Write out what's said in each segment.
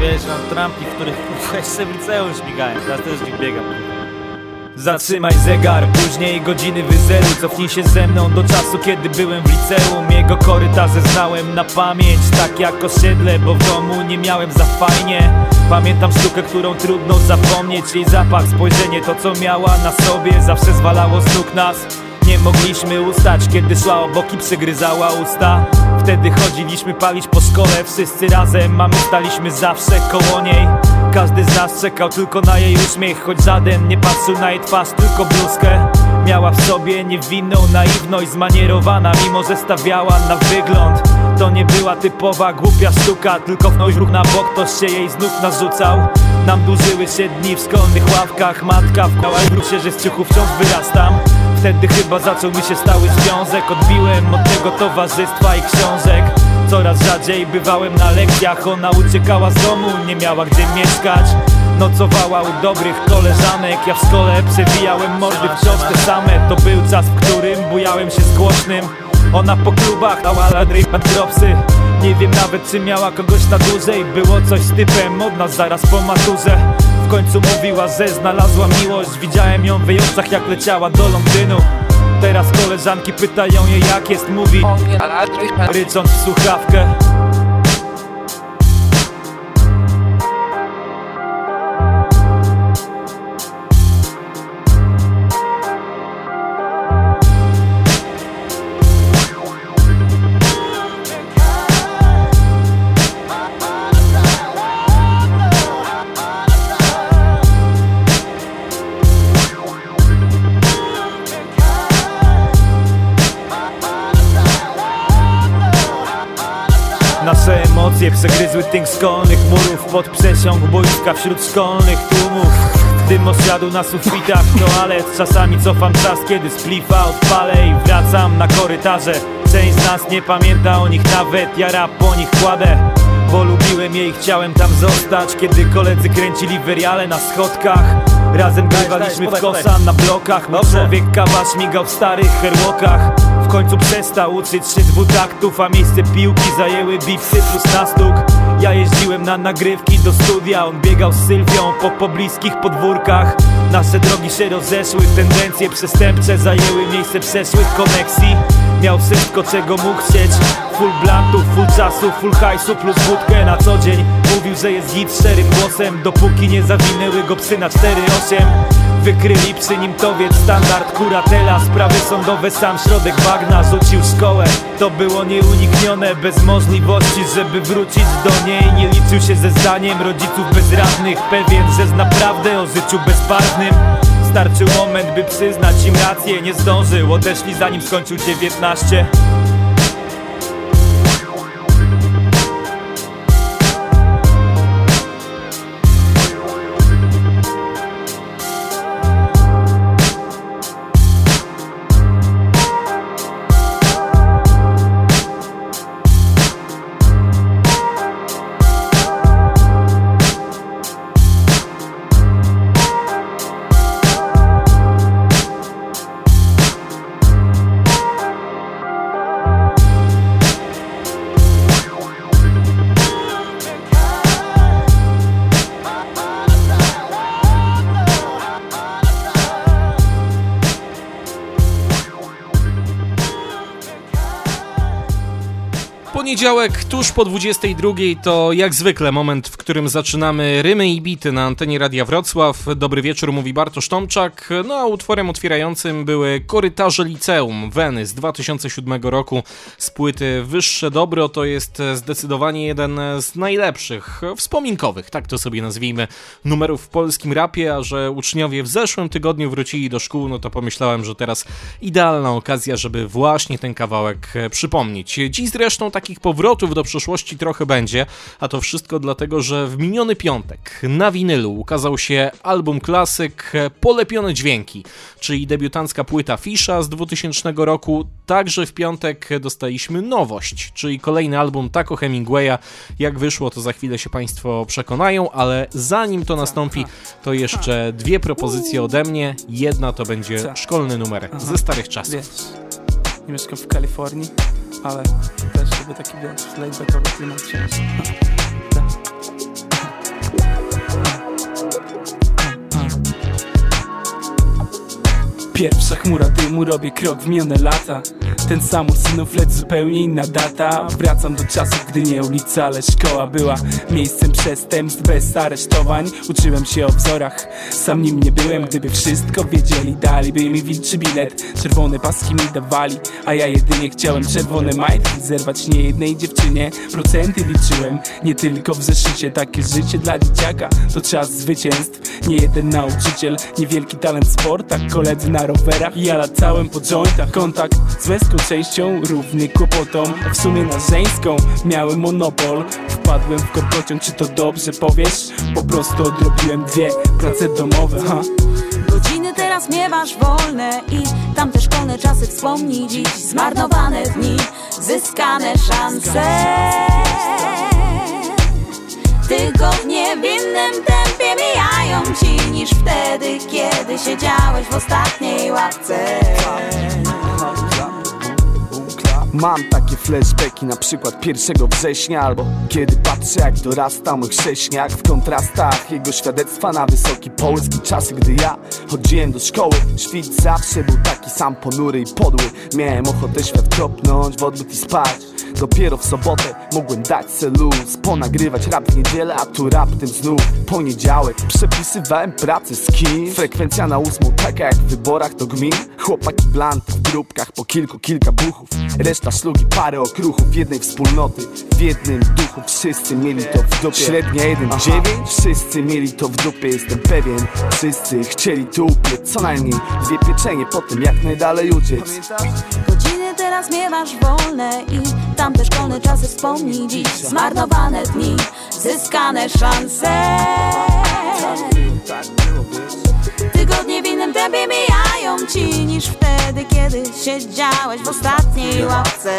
wiesz, mam trampki, w których jeszcze w liceum śmigałem, teraz też w nich biegam. Zatrzymaj zegar, później godziny wyzeruj Cofnij się ze mną do czasu, kiedy byłem w liceum. Jego korytarze znałem na pamięć Tak jak osiedle, bo w domu nie miałem za fajnie. Pamiętam sztukę, którą trudno zapomnieć. Jej zapach, spojrzenie, to co miała na sobie Zawsze zwalało z nas. Nie mogliśmy ustać, kiedy szła obok i przygryzała usta Wtedy chodziliśmy palić po szkole Wszyscy razem, mamy staliśmy zawsze koło niej. Każdy z nas czekał tylko na jej uśmiech Choć żaden nie patrzył na jej twarz, tylko bluzkę. Miała w sobie niewinną naiwność Zmanierowana, mimo że stawiała na wygląd. To nie była typowa głupia sztuka Tylko w ruch na bok, ktoś się jej znów narzucał Nam dłużyły się dni w szkolnych ławkach. Matka wkała i się, że z ciuchów wciąż wyrastam. Wtedy chyba zaczął mi się stały związek. Odbiłem od tego towarzystwa i książek. Coraz rzadziej bywałem na lekcjach. Ona uciekała z domu, nie miała gdzie mieszkać. Nocowała u dobrych koleżanek. Ja w szkole przewijałem mordy wciąż te same. To był czas, w którym bujałem się z głośnym. Ona po klubach dała dropsy Nie wiem nawet czy miała kogoś na dłużej. Było coś z typem od nas zaraz po maturze. W końcu mówiła, że znalazła miłość. Widziałem ją w jej oczach jak leciała do Londynu. Teraz koleżanki pytają jej jak jest, mówi Rycząc w słuchawkę Przesiąg boiska wśród szkolnych tłumów. Dym osiadł na sufitach toalet. Czasami cofam czas, kiedy splifa odpalę I wracam na korytarze. Część z nas nie pamięta o nich nawet Ja rap po nich kładę. Bo lubiłem je i chciałem tam zostać Kiedy koledzy kręcili weriale na schodkach. Razem grywaliśmy w kosa na blokach. Mój człowiek kawa śmigał w starych herłokach W końcu przestał uczyć się dwutaktów A miejsce piłki zajęły bipsy plus nastuk. Ja jeździłem na nagrywki do studia On biegał z Sylwią po pobliskich podwórkach. Nasze drogi się rozeszły Tendencje przestępcze zajęły miejsce przeszłych koneksji. Miał wszystko czego mógł chcieć. Full blantów, full czasu, full hajsu plus wódkę na co dzień. Mówił, że jest git szczerym głosem Dopóki nie zawinęły go psy na 4-8 Wykryli przy nim towiec, standard, kuratela Sprawy sądowe, sam środek bagna Rzucił szkołę, to było nieuniknione Bez możliwości, żeby wrócić do niej. Nie liczył się ze zdaniem rodziców bezradnych Pewien, że jest naprawdę o życiu bezbarwnym Starczył moment, by przyznać im rację Nie zdążył, odeszli zanim skończył 19 Poniedziałek po 22 to jak zwykle moment, w którym zaczynamy rymy i bity na antenie Radia Wrocław. Dobry wieczór, mówi Bartosz Tomczak. No a utworem otwierającym były Korytarze Liceum Weny z 2007 roku z płyty Wyższe Dobro. To jest zdecydowanie jeden z najlepszych, wspominkowych, tak to sobie nazwijmy, numerów w polskim rapie, a że uczniowie w zeszłym tygodniu wrócili do szkół, no to pomyślałem, że teraz idealna okazja, żeby właśnie ten kawałek przypomnieć. Dziś zresztą takich powrotów do przeszłości trochę będzie, a to wszystko dlatego, że w miniony piątek na winylu ukazał się album klasyk Polepione Dźwięki, czyli debiutancka płyta Fisza z 2000 roku. Także w piątek dostaliśmy nowość, czyli kolejny album Taco Hemingwaya. Jak wyszło, to za chwilę się Państwo przekonają, ale zanim to nastąpi, to jeszcze dwie propozycje ode mnie. Jedna to będzie szkolny numer ze starych czasów. Nie mieszkam w Kalifornii, ale też sobie taki wiesz, layback klimat Pierwsza chmura dymu, robię krok w minione lata. Ten sam synów, lecz zupełnie inna data. Wracam do czasów, gdy nie ulica, ale szkoła była Miejscem przestępstw bez aresztowań. Uczyłem się o wzorach, sam nim nie byłem. Gdyby wszystko wiedzieli, daliby mi wilczy bilet. Czerwone paski mi dawali, a ja jedynie chciałem czerwone majtki Zerwać. Nie jednej dziewczynie, procenty liczyłem. Nie tylko w zeszycie, takie życie dla dzieciaka. To czas zwycięstw, nie jeden nauczyciel. Niewielki talent w sportach, koledzy na rowerach Ja latałem po jointach Kontakt z męską częścią równy kłopotom W sumie na żeńską miałem monopol. Wpadłem w korkociąg, czy to dobrze powiesz? Po prostu odrobiłem dwie prace domowe, ha. Godziny teraz miewasz wolne i tamte szkolne czasy wspomnij dziś Zmarnowane dni, zyskane szanse. Tygodnie w innym tempie mijają ci niż wtedy, kiedy siedziałeś w ostatniej ławce. Mam takie flashbacki na przykład 1 września Albo kiedy patrzę jak dorasta mój chrześniak. W kontrastach jego świadectwa na wysoki połysk I czasy gdy ja chodziłem do szkoły. Świt zawsze był taki sam ponury i podły. Miałem ochotę świat kropnąć w odbyt i spać Dopiero w sobotę mogłem dać se luz Ponagrywać rap w niedzielę, a tu raptem znów. Poniedziałek przepisywałem pracę z kim? Frekwencja na ósmą, taka jak w wyborach do gmin. Chłopaki blanty w grupkach po kilku, kilka buchów. Reszta szlugi, parę okruchów jednej wspólnoty W jednym duchu. Wszyscy mieli to w dupie. Średnia 1,9 Wszyscy mieli to w dupie, jestem pewien. Wszyscy chcieli tu upiec co najmniej dwie pieczenie Potem jak najdalej uciec Godziny teraz miewasz wolne i tamte szkolne czasy wspomnij dziś Zmarnowane dni, zyskane szanse. Tygodnie w innym tempie mijają ci niż wtedy, kiedy siedziałeś w ostatniej ławce.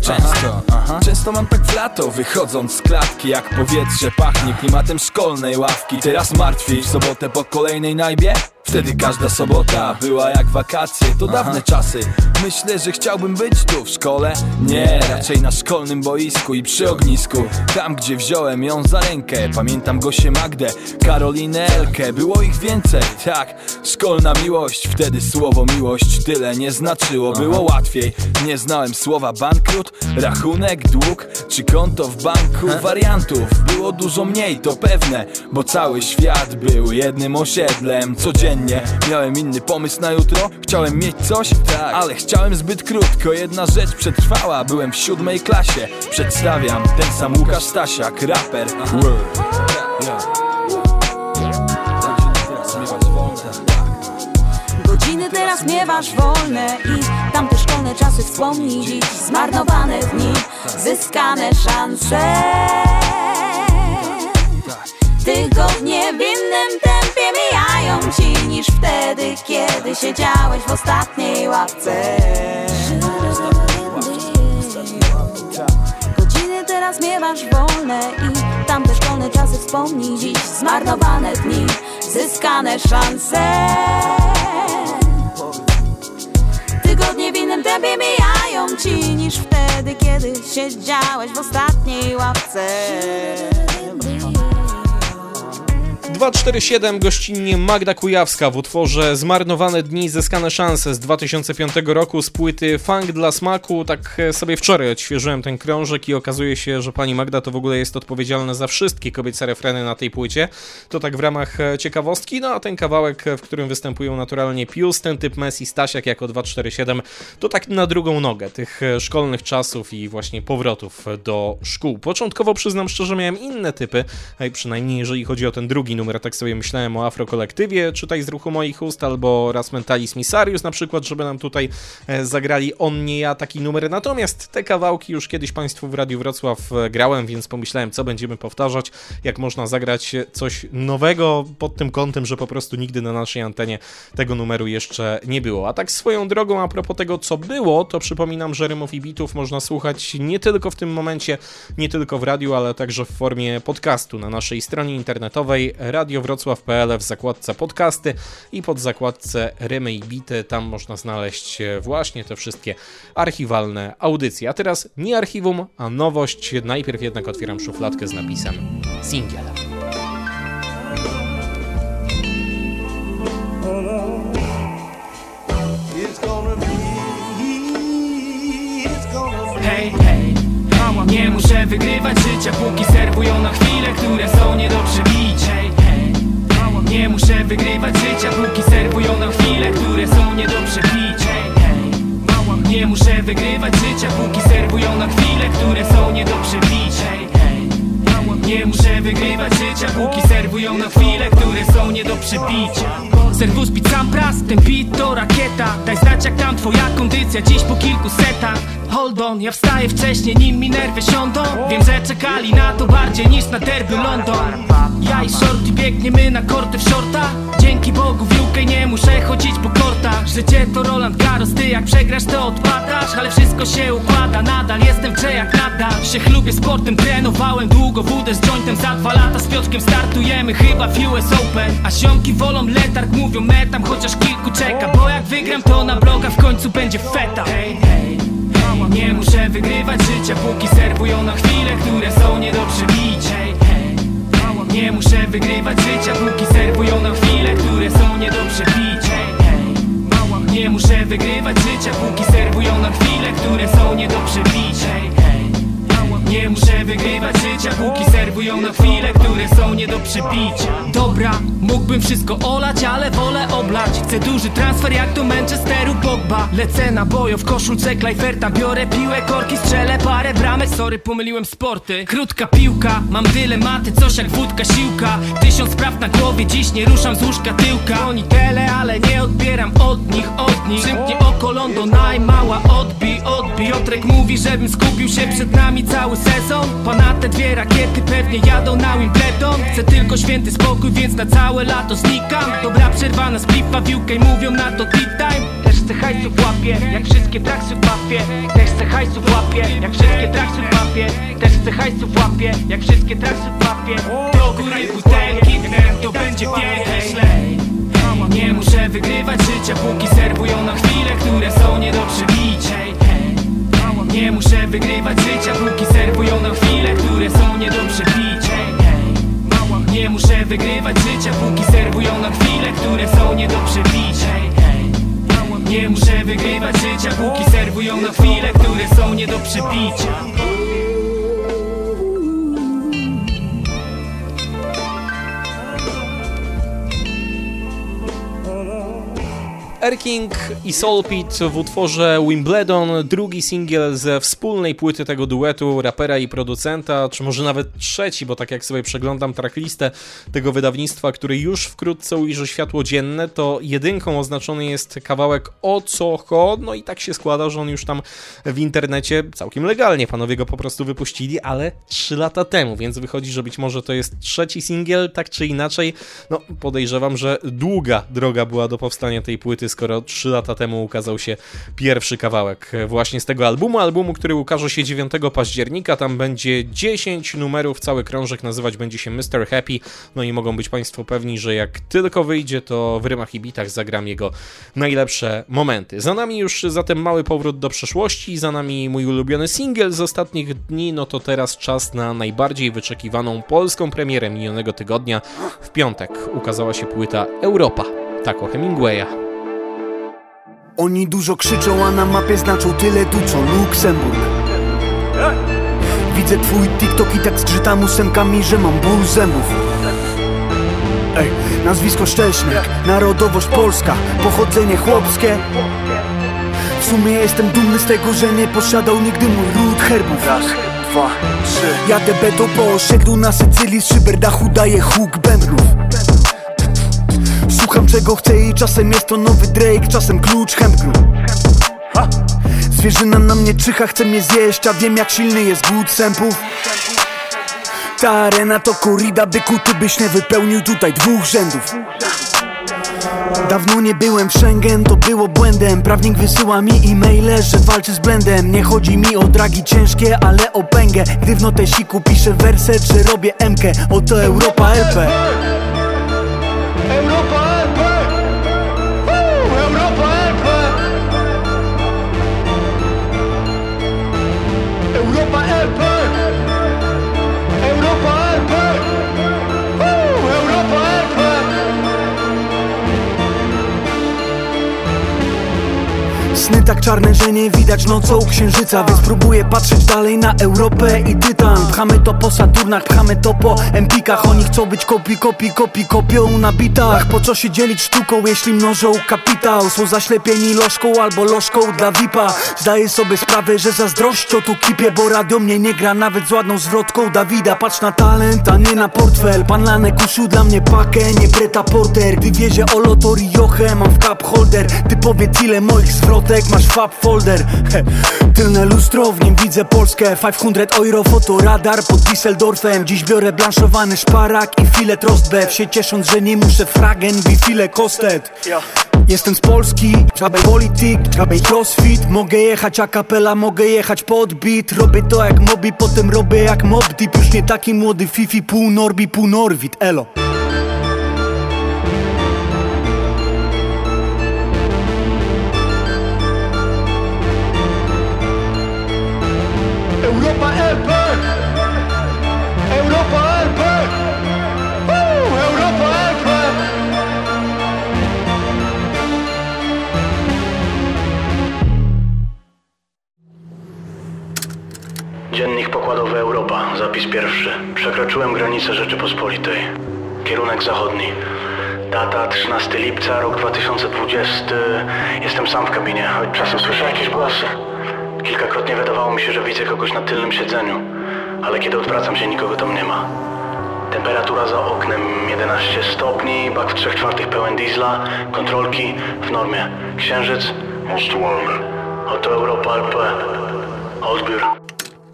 Często, często mam tak w lato Wychodząc z klatki jak powietrze pachnie klimatem szkolnej ławki. Teraz martwiej w sobotę po kolejnej najbie Wtedy każda sobota była jak wakacje To dawne czasy. Myślę, że chciałbym być tu w szkole. Nie, raczej na szkolnym boisku i przy ognisku. Tam, gdzie wziąłem ją za rękę Pamiętam Gosię Magdę, Karolinę Elkę Było ich więcej, tak Szkolna miłość, wtedy słowo miłość Tyle nie znaczyło, było łatwiej Nie znałem słowa bankrut, rachunek, dług Czy konto w banku Wariantów. Było dużo mniej, to pewne Bo cały świat był jednym osiedlem. Codziennie miałem inny pomysł na jutro Chciałem mieć coś, tak, ale chciałem zbyt krótko. Jedna rzecz przetrwała, byłem w siódmej klasie. Przedstawiam ten sam Łukasz Stasiak, raper. Word. Godziny teraz miewasz wolne i tamte szkolne czasy wspomnij dziś. Zmarnowane dni, zyskane szanse. Tygodnie w innym tempie ci niż wtedy, kiedy siedziałeś w ostatniej ławce. Godziny teraz miewasz wolne i tamte szkolne czasy wspomnij dziś Zmarnowane dni, zyskane szanse. Tygodnie w innym tempie mijają ci niż wtedy, kiedy siedziałeś w ostatniej ławce 247 gościnnie Magda Kujawska w utworze Zmarnowane dni, zyskane szanse z 2005 roku z płyty Funk dla smaku. Tak sobie wczoraj odświeżyłem ten krążek i okazuje się, że pani Magda to w ogóle jest odpowiedzialna za wszystkie kobiece refreny na tej płycie. To tak w ramach ciekawostki, no a ten kawałek, w którym występują naturalnie Pius, ten typ Messi, Stasiak jako 247, to tak na drugą nogę tych szkolnych czasów i właśnie powrotów do szkół. Początkowo przyznam szczerze, miałem inne typy, przynajmniej jeżeli chodzi o ten drugi numer, tak sobie myślałem o afrokolektywie, czytaj z ruchu moich ust, albo Raz Mentalis Misarius na przykład, żeby nam tutaj zagrali On, nie ja, taki numer. Natomiast te kawałki już kiedyś Państwu w Radiu Wrocław grałem, więc pomyślałem, co będziemy powtarzać, jak można zagrać coś nowego pod tym kątem, że po prostu nigdy na naszej antenie tego numeru jeszcze nie było. A tak swoją drogą, a propos tego, co było, to przypominam, że Rymów i Bitów można słuchać nie tylko w tym momencie, nie tylko w radiu, ale także w formie podcastu na naszej stronie internetowej radiowrocław.pl w zakładce podcasty i pod zakładce rymy i bity. Tam można znaleźć e, właśnie te wszystkie archiwalne audycje. A teraz nie archiwum, a nowość. Najpierw jednak otwieram szufladkę z napisem singiel. Hej, hej, nie muszę wygrywać życia, póki serwują na chwile, które są nie do przebicia. Nie muszę wygrywać życia, póki serwują na chwile, które są nie do nie muszę wygrywać życia, póki serwują na chwile, które są nie do. Nie muszę wygrywać życia, póki serwują na chwile, które są nie do przebicia. Serwus pit sam pras, ten beat to rakieta. Daj znać jak tam twoja kondycja dziś po kilku setach. Hold on, ja wstaję wcześniej nim mi nerwy siądą. Wiem, że czekali na to bardziej niż na derby London. Ja i Shorty biegniemy na korty w shorta Dzięki Bogu w UK nie muszę chodzić po kortach. Życie to Roland Garros, ty jak przegrasz to odpadasz. Ale wszystko się układa, nadal jestem grze jak nadal. Się chlubię sportem, trenowałem długo wódę z jointem Za dwa lata z Piotrkiem startujemy chyba w US Open. A ziomki wolą letarg, mówią metam, chociaż kilku czeka Bo jak wygram to na bloga w końcu będzie feta. Hej, hej, nie muszę wygrywać życia, póki serwują na chwile, które są nie do przebicia. Nie muszę wygrywać życia, póki serwują na chwile, które są nie do przebicia. Nie muszę wygrywać życia, póki serwują na chwile, które są nie do przebicia nie muszę wygrywać życia, póki serwują na chwile, które są nie do przebicia. Dobra, mógłbym wszystko olać, ale wolę oblać. Chcę duży transfer jak do Manchesteru Pogba. Lecę na bojo w koszulce Klejferta Biorę piłę, korki, strzelę parę bramek. Sorry, pomyliłem sporty. Krótka piłka, mam dylematy, coś jak wódka, siłka. Tysiąc spraw na głowie, dziś nie ruszam z łóżka tyłka. Oni tele, ale nie odbieram od nich, od nich. Przymknie oko London, najmała odbij, odbij Piotrek mówi, żebym skupił się przed nami cały sezon. Ponad te dwie rakiety pewnie jadą na Wimbledon. Chcę tylko święty spokój, więc na całe lato znikam. Dobra przerwa na splifa w UK, mówią na to tea time Też chcę hajsu łapie, jak wszystkie traksy w mapie Też chcę hajsu łapie, jak wszystkie traksy w mapie Też chcę hajsu łapie, jak wszystkie traksy w mapie Do góry butelki, to będzie pięknie ślej nie muszę wygrywać życia, póki są nie Erking i Soulpit w utworze Wimbledon, drugi singiel ze wspólnej płyty tego duetu, rapera i producenta, czy może nawet trzeci, bo tak jak sobie przeglądam tracklistę tego wydawnictwa, który już wkrótce ujrzy światło dzienne, to jedynką oznaczony jest kawałek O co ho, no i tak się składa, że on już tam w internecie całkiem legalnie, panowie go po prostu wypuścili, ale trzy lata temu, więc wychodzi, że być może to jest trzeci singiel, tak czy inaczej, no podejrzewam, że długa droga była do powstania tej płyty, skoro 3 lata temu ukazał się pierwszy kawałek właśnie z tego albumu, albumu, który ukaże się 9 października, tam będzie 10 numerów, cały krążek nazywać będzie się Mr. Happy, no i mogą być Państwo pewni, że jak tylko wyjdzie, to w rymach i bitach zagram jego najlepsze momenty. Za nami już zatem mały powrót do przeszłości, za nami mój ulubiony singiel z ostatnich dni, no to teraz czas na najbardziej wyczekiwaną polską premierę minionego tygodnia. W piątek ukazała się płyta Europa, tak o Hemingwaya. Oni dużo krzyczą, a na mapie znaczą tyle tu co Luksemburg. Widzę twój TikTok i tak zgrzytam ósemkami, że mam ból zębów. Ej, nazwisko Szcześniak, narodowość polska, pochodzenie chłopskie. W sumie jestem dumny z tego, że nie posiadał nigdy mój ród herbów. Raz, dwa, trzy. Jadę beto po osiedlu na Sycylii, z szyberdachu daję huk bębnów Słucham czego chcę i czasem jest to nowy Drake, czasem klucz chępknu Zwierzyna na mnie czyha, chce mnie zjeść, a wiem jak silny jest głód sępów. Ta arena to korrida, byku, ty byś nie wypełnił tutaj dwóch rzędów. Dawno nie byłem w Schengen, to było błędem. Prawnik wysyła mi e-maile, że walczy z blendem. Nie chodzi mi o dragi ciężkie, ale o pęgę. Gdy w notesiku piszę werset, że robię MK Oto Europa LP Sny tak czarne, że nie widać nocą księżyca Więc próbuję patrzeć dalej na Europę i Tytan. Pchamy to po Saturnach, pchamy to po Empikach. Oni chcą być kopi, kopi, kopi, kopią na bitach. Po co się dzielić sztuką, jeśli mnożą kapitał? Są zaślepieni lożką albo lożką dla VIPa Zdaję sobie sprawę, że zazdrością tu kipię Bo radio mnie nie gra nawet z ładną zwrotką Dawida. Patrz na talent, a nie na portfel. Pan Lanek uszył dla mnie pakę, nie Breta Porter. Gdy wiezie o Lotori Joche, mam w cup holder. Ty powiedz ile moich zwrotek masz fab folder. He, Tylne lustro, w nim widzę Polskę. 500 euro, fotoradar pod Düsseldorfem. Dziś biorę blanszowany szparak i filet rostbeef Się ciesząc, że nie muszę fragen, file kostet. Jestem z Polski, żaden polityk, żaden crossfit. Mogę jechać a kapela, mogę jechać pod beat. Robię to jak mobi, potem robię jak mob deep. Już nie taki młody fifi, pół norbi, pół norwid, elo Dziennik pokładowy Europa, zapis pierwszy. Przekroczyłem granicę Rzeczypospolitej. Kierunek zachodni. Data 13 lipca, rok 2020. Jestem sam w kabinie, choć czasem słyszę jakieś głosy. Kilkakrotnie wydawało mi się, że widzę kogoś na tylnym siedzeniu, ale kiedy odwracam się, nikogo tam nie ma. Temperatura za oknem 11 stopni, bak w 3 czwartych pełen diesla, kontrolki w normie. Księżyc monstrualny. Oto Europa LP. Odbiór.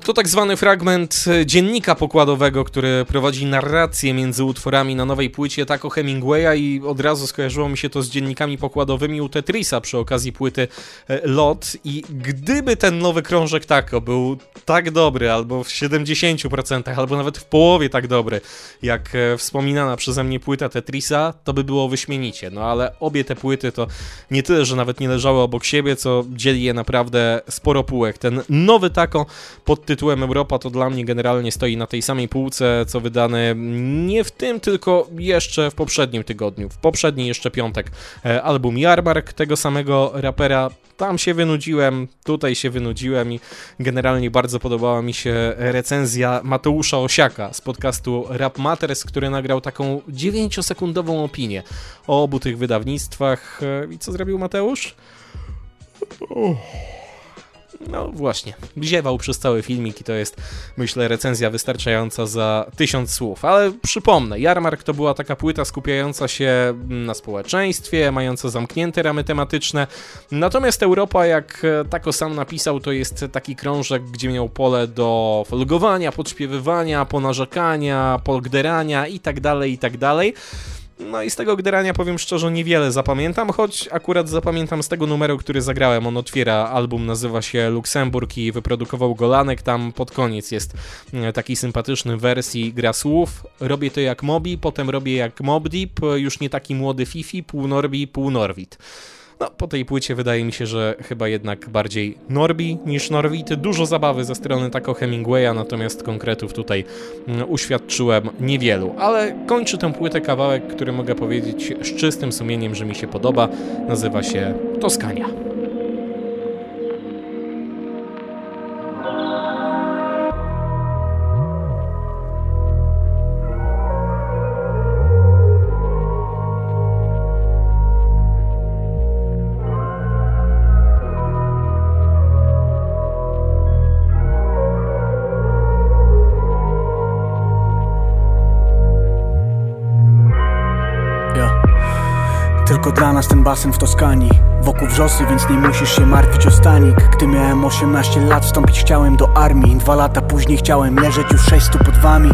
To tak zwany fragment e, dziennika pokładowego, który prowadzi narrację między utworami na nowej płycie Taco Hemingwaya i od razu skojarzyło mi się to z dziennikami pokładowymi u Tetrisa przy okazji płyty e, Lot i gdyby ten nowy krążek Taco był tak dobry, albo w 70%, albo nawet w połowie tak dobry, jak e, wspominana przeze mnie płyta Tetrisa, to by było wyśmienicie. No ale obie te płyty to nie tyle, że nawet nie leżały obok siebie, co dzieli je naprawdę sporo półek. Ten nowy Taco pod tytułem Europa to dla mnie generalnie stoi na tej samej półce, co wydane nie w tym, tylko jeszcze w poprzednim tygodniu. W poprzedni jeszcze piątek e, album Jarmark tego samego rapera. Tam się wynudziłem, tutaj się wynudziłem i generalnie bardzo podobała mi się recenzja Mateusza Osiaka z podcastu Rap Matters, który nagrał taką 9-sekundową opinię o obu tych wydawnictwach. E, I co zrobił Mateusz? No właśnie, ziewał przez cały filmik i to jest, myślę, recenzja wystarczająca za tysiąc słów. Ale przypomnę, Jarmark to była taka płyta skupiająca się na społeczeństwie, mająca zamknięte ramy tematyczne. Natomiast Europa, jak Tako sam napisał, to jest taki krążek, gdzie miał pole do folgowania, podśpiewywania, ponarzekania, pogderania i tak No i z tego gderania powiem szczerze niewiele zapamiętam, choć akurat zapamiętam z tego numeru, który zagrałem. On otwiera album, nazywa się Luksemburg i wyprodukował Golanek. Tam pod koniec jest e, taki sympatyczny wersji gra słów. Robię to jak Mobi, potem robię jak Mob Deep, już nie taki młody Fifi, pół Norbi, pół Norwid. No, po tej płycie wydaje mi się, że chyba jednak bardziej Norbi niż Norwid. Dużo zabawy ze strony tako Hemingwaya, natomiast konkretów tutaj mm, uświadczyłem niewielu. Ale kończy tę płytę kawałek, który mogę powiedzieć z czystym sumieniem, że mi się podoba. Nazywa się Toskania. Basen w Toskanii. Wokół wrzosy, więc nie musisz się martwić o stanik. Gdy miałem 18 lat, wstąpić chciałem do armii. Dwa lata później chciałem leżeć już 600 pod wami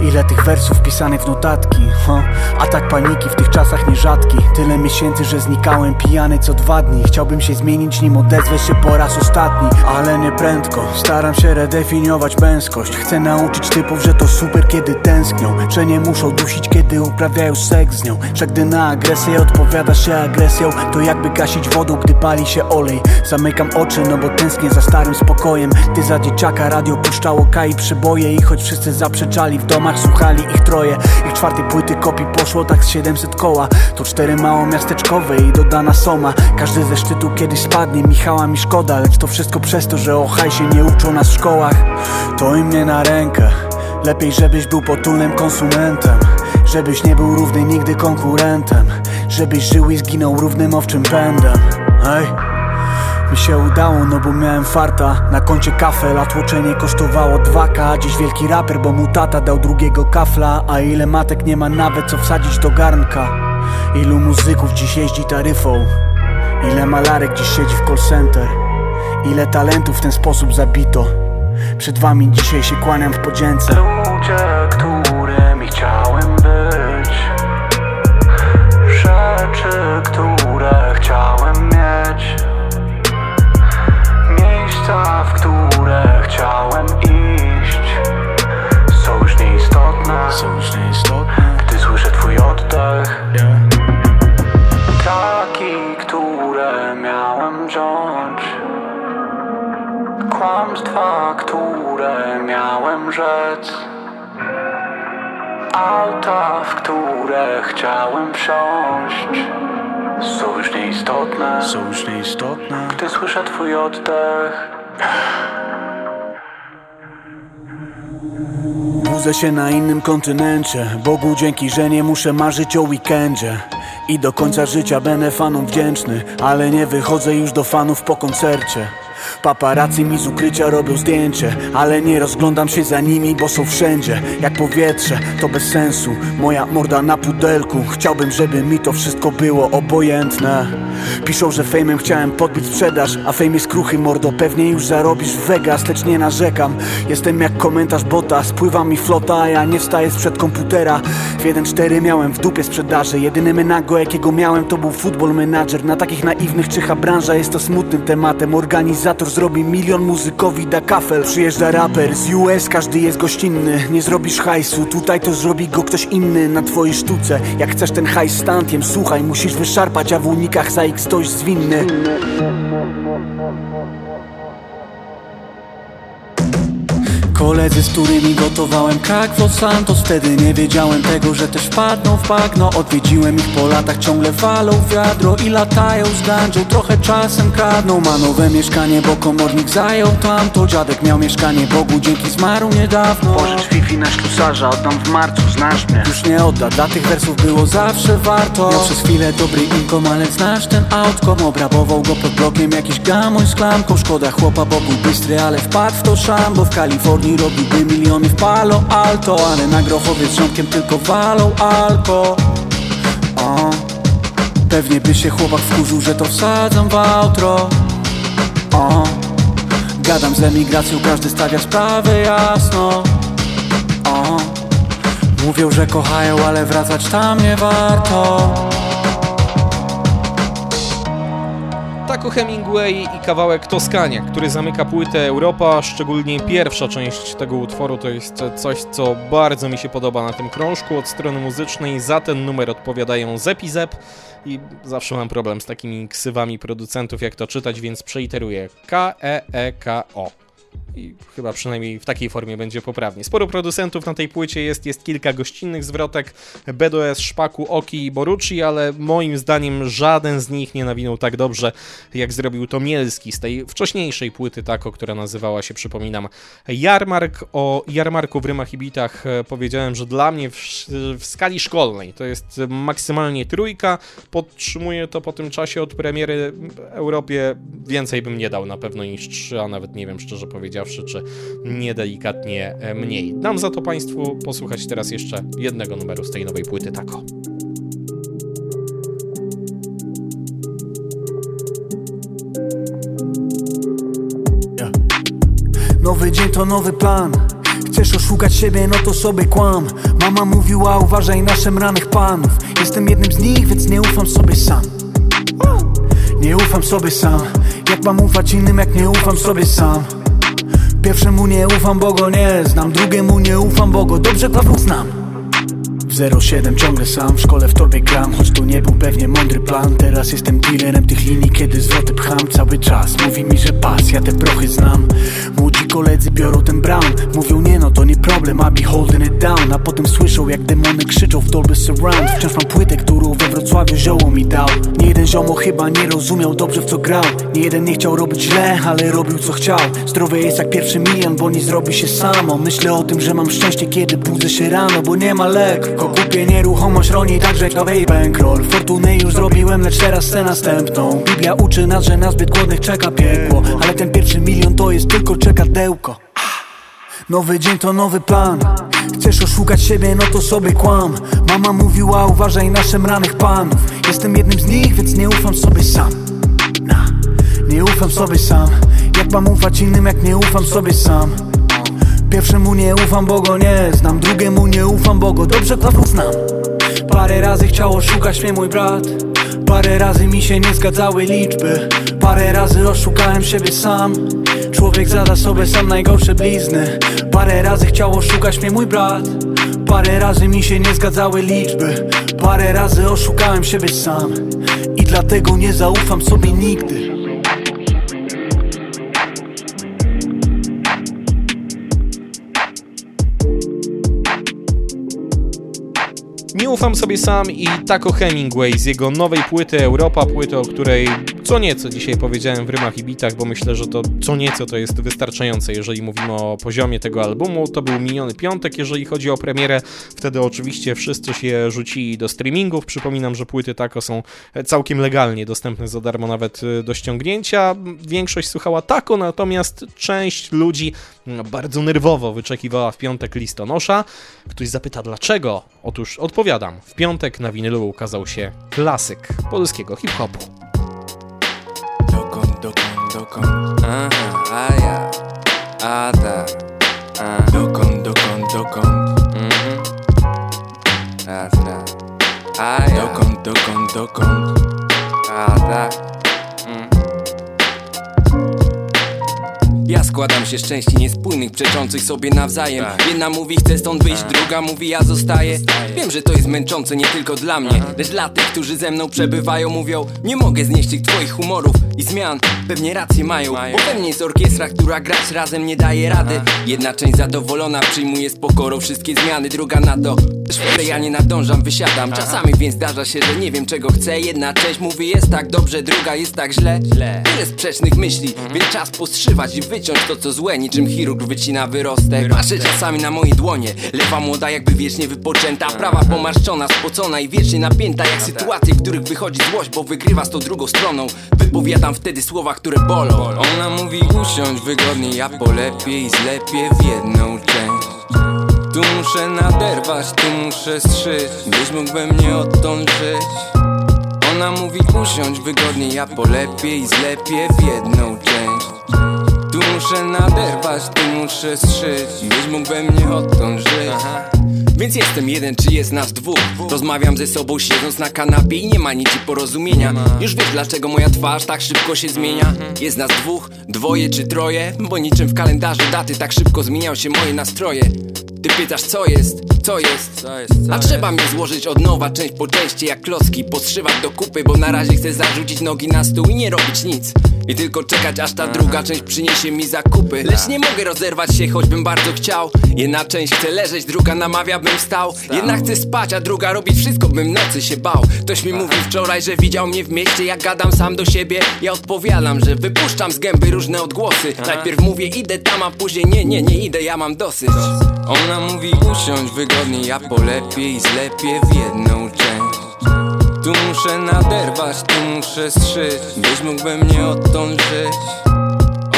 Ile tych wersów pisanych w notatki huh? Atak paniki w tych czasach nierzadki. Tyle miesięcy, że znikałem pijany co dwa dni. Chciałbym się zmienić, nim odezwę się po raz ostatni. Ale nie prędko, staram się redefiniować męskość. Chcę nauczyć typów, że to super kiedy tęsknią. Że nie muszą dusić, kiedy uprawiają seks z nią. Że gdy na agresję odpowiada się agresją To jakby gasić wodą, gdy pali się olej. Zamykam oczy, no bo tęsknię za starym spokojem. Ty za dzieciaka radio puszczało kai przyboje I choć wszyscy zaprzeczali w domach domach słuchali ich troje. Ich czwartej płyty kopii poszło tak z 700 koła. To cztery mało miasteczkowe i dodana soma. Każdy ze szczytu kiedyś spadnie, Michała mi szkoda Lecz to wszystko przez to, że o hajsie nie uczą nas w szkołach. To im na rękę. Lepiej żebyś był potulnym konsumentem. Żebyś nie był równy nigdy konkurentem. Żebyś żył i zginął równym owczym pędem. Hej mi się udało, no bo miałem farta. Na koncie kafel, a tłoczenie kosztowało 2K Dziś wielki raper, bo mu tata dał drugiego kafla. A ile matek nie ma nawet co wsadzić do garnka. Ilu muzyków dziś jeździ taryfą? Ile malarek dziś siedzi w call center? Ile talentów w ten sposób zabito? Przed wami dzisiaj się kłaniam w podzięce. Ludzie, Auta, w które chciałem wsiąść. Są już nieistotne. Są już nieistotne. Gdy słyszę twój oddech. Budzę się na innym kontynencie. Bogu dzięki, że nie muszę marzyć o weekendzie. I do końca życia będę fanom wdzięczny Ale nie wychodzę już do fanów po koncercie Paparazzi mi z ukrycia robią zdjęcie Ale nie rozglądam się za nimi, bo są wszędzie Jak powietrze, to bez sensu. Moja morda na pudelku Chciałbym, żeby mi to wszystko było obojętne. Piszą, że fejmem chciałem podbić sprzedaż A fame jest kruchy, mordo Pewnie już zarobisz w Vegas, lecz nie narzekam. Jestem jak komentarz bota Spływa mi flota, a ja nie wstaję sprzed komputera. W 1.4 miałem w dupie sprzedaży Jedyny menago jakiego miałem to był football manager. Na takich naiwnych czyha branża jest to smutnym tematem. Organizator zrobi milion, muzykowi da kafel. Przyjeżdża raper z US, każdy jest gościnny. Nie zrobisz hajsu, tutaj to zrobi go ktoś inny. Na twojej sztuce, jak chcesz ten hajs stantiem Słuchaj, musisz wyszarpać, a w unikach za X ktoś zwinny Koledzy, z którymi gotowałem Los Santos Wtedy nie wiedziałem tego, że też wpadną w bagno Odwiedziłem ich po latach, ciągle falą wiadro I latają z gandzią, trochę czasem kradną Ma nowe mieszkanie, bo komornik zajął tamto Dziadek miał mieszkanie, Bogu dzięki zmarł niedawno. Pożycz Wi-Fi na ślusarza, oddam w marcu, znasz mnie. Już nie odda, dla tych wersów było zawsze warto. Miał przez chwilę dobry inkom, ale znasz ten outcome. Obrabował go pod blokiem jakiś gamoń z klamką. Szkoda chłopa, bo był bystry, ale wpadł w to szambo. W Kalifornii robiłby miliony w Palo Alto Ale na grochowie z ziomkiem tylko walą alko o. Pewnie by się chłopak wkurzył, że to wsadzam w outro o. Gadam z emigracją, każdy stawia sprawę jasno o. Mówią, że kochają, ale wracać tam nie warto Taco Hemingway i kawałek Toskania, który zamyka płytę Europa, szczególnie pierwsza część tego utworu to jest coś, co bardzo mi się podoba na tym krążku od strony muzycznej. Za ten numer odpowiadają Zep i i zawsze mam problem z takimi ksywami producentów, jak to czytać, więc przeiteruję K-E-E-K-O i chyba przynajmniej w takiej formie będzie poprawnie. Sporo producentów na tej płycie jest, jest kilka gościnnych zwrotek, BDS, Szpaku, Oki i Borucci, ale moim zdaniem żaden z nich nie nawinął tak dobrze, jak zrobił to Mielski z tej wcześniejszej płyty Tako, która nazywała się, przypominam, Jarmark. O Jarmarku w Rymach i Bitach e, powiedziałem, że dla mnie w, w skali szkolnej to jest maksymalnie trójka, podtrzymuję to po tym czasie od premiery Europie, więcej bym nie dał na pewno niż trzy, a nawet nie wiem szczerze powiedziawszy, czy niedelikatnie mniej. Dam za to Państwu posłuchać teraz jeszcze jednego numeru z tej nowej płyty Tako. Nowy dzień to nowy plan. Chcesz oszukać siebie, no to sobie kłam. Mama mówiła, uważaj na szemranych panów. Jestem jednym z nich, więc nie ufam sobie sam. Nie ufam sobie sam. Jak mam ufać innym, jak nie ufam sobie sam Pierwszemu nie ufam, bo go nie znam. Drugiemu nie ufam, bo go dobrze Paweł znam. W 07 ciągle sam, w szkole w torbie gram. Choć to nie był pewnie mądry plan. Teraz jestem dealerem tych linii, kiedy zwroty pcham. Cały czas Mówi mi, że pas, ja te prochy znam. Młodzi koledzy biorą ten brown Mówią nie no, to nie problem I be holding it down. A potem słyszą jak demony krzyczą w Dolby Surround. Wciąż mam płytę, którą we Wrocławiu zioło mi dał. Nie jeden ziomo chyba nie rozumiał dobrze w co grał. Nie jeden nie chciał robić źle, ale robił co chciał. Zdrowie jest jak pierwszy milion, bo nie zrobi się samo. Myślę o tym, że mam szczęście, kiedy budzę się rano Bo nie ma lekko, kupię nieruchomość roni także kawej bankroll. Fortuny już zrobiłem, lecz teraz chcę następną. Biblia uczy nas, że na zbyt głodnych czeka piekło. Ale ten pierwszy milion to jest tylko czekadełko Nowy dzień to nowy plan. Chcesz oszukać siebie, no to sobie kłam. Mama mówiła, uważaj na szemranych panów. Jestem jednym z nich, więc nie ufam sobie sam. Nie ufam sobie sam. Jak mam ufać innym, jak nie ufam sobie sam Pierwszemu nie ufam, bo go nie znam. Drugiemu nie ufam, bo go dobrze to znam. Parę razy chciał oszukać mnie mój brat. Parę razy mi się nie zgadzały liczby. Parę razy oszukałem siebie sam. Człowiek zada sobie sam najgorsze blizny. Parę razy chciał oszukać mnie mój brat. Parę razy mi się nie zgadzały liczby. Parę razy oszukałem siebie sam. I dlatego nie zaufam sobie nigdy Nie ufam sobie sam i Taco Hemingway z jego nowej płyty Europa, płyty, o której co nieco dzisiaj powiedziałem w rymach i bitach, bo myślę, że to co nieco to jest wystarczające, jeżeli mówimy o poziomie tego albumu. To był miniony piątek, jeżeli chodzi o premierę. Wtedy oczywiście wszyscy się rzucili do streamingów. Przypominam, że płyty Taco są całkiem legalnie dostępne za darmo nawet do ściągnięcia. Większość słuchała Taco, natomiast część ludzi bardzo nerwowo wyczekiwała w piątek listonosza. Ktoś zapyta dlaczego? Otóż odpowiadam. W piątek na winylu ukazał się klasyk polskiego hip-hopu. Dokąd, dokąd, dokąd Aha, a ja A tak a. Dokąd, dokąd, dokąd mhm. Raz, raz A ja Dokąd, dokąd, dokąd A tak Ja składam się z części niespójnych, przeczących sobie nawzajem. Jedna mówi chcę stąd wyjść, druga mówi ja zostaję. Wiem, że to jest męczące nie tylko dla mnie Lecz dla tych, którzy ze mną przebywają Mówią, nie mogę znieść tych twoich humorów i zmian. Pewnie racje mają, bo we mnie jest orkiestra, która grać razem nie daje rady. Jedna część zadowolona przyjmuje z pokorą wszystkie zmiany Druga na to, że ja nie nadążam, wysiadam. Czasami więc zdarza się, że nie wiem czego chcę. Jedna część mówi jest tak dobrze, druga jest tak źle. Tyle sprzecznych myśli, więc czas postrzywać i wyciąć to co złe. Niczym chirurg wycina wyrostek. Patrzę czasami na moje dłonie. Lewa młoda jakby wiecznie wypoczęta. Prawa pomarszczona, spocona i wiecznie napięta Jak sytuacje, w których wychodzi złość Bo wygrywa z tą drugą stroną. Wypowiadam wtedy słowa, które bolą. Ona mówi usiądź wygodnie Ja polepiej i zlepię w jedną część. Tu muszę naderwać, tu muszę strzyć Byś mógł we mnie odtąd żyć. Ona mówi usiądź wygodnie Ja polepiej i zlepię w jedną część muszę naderwać, tu muszę strzyć. Byś mógł we mnie odtąd żyć. Więc jestem jeden, czy jest nas dwóch? Rozmawiam ze sobą siedząc na kanapie i nie ma nic porozumienia. Już wiesz dlaczego moja twarz tak szybko się zmienia. Jest nas dwóch, dwoje czy troje? Bo niczym w kalendarzu daty tak szybko zmieniają się moje nastroje. Ty pytasz co jest, co jest, co jest co A trzeba mi złożyć od nowa część po części jak klocki Podszywać do kupy, bo na razie chcę zarzucić nogi na stół i nie robić nic I tylko czekać aż ta druga część przyniesie mi zakupy. Lecz nie mogę rozerwać się, choćbym bardzo chciał. Jedna część chce leżeć, druga namawia bym wstał Jedna chce spać, a druga robić wszystko bym nocy się bał. Ktoś mi mówił wczoraj, że widział mnie w mieście. Jak gadam sam do siebie. Ja odpowiadam, że wypuszczam z gęby różne odgłosy. Najpierw mówię idę tam, a później nie, nie, nie idę, ja mam dosyć. Ona mówi usiądź wygodnie, ja polepiej i zlepię w jedną część Tu muszę naderwać, tu muszę strzyć. Byś mógł we mnie odtąd żyć.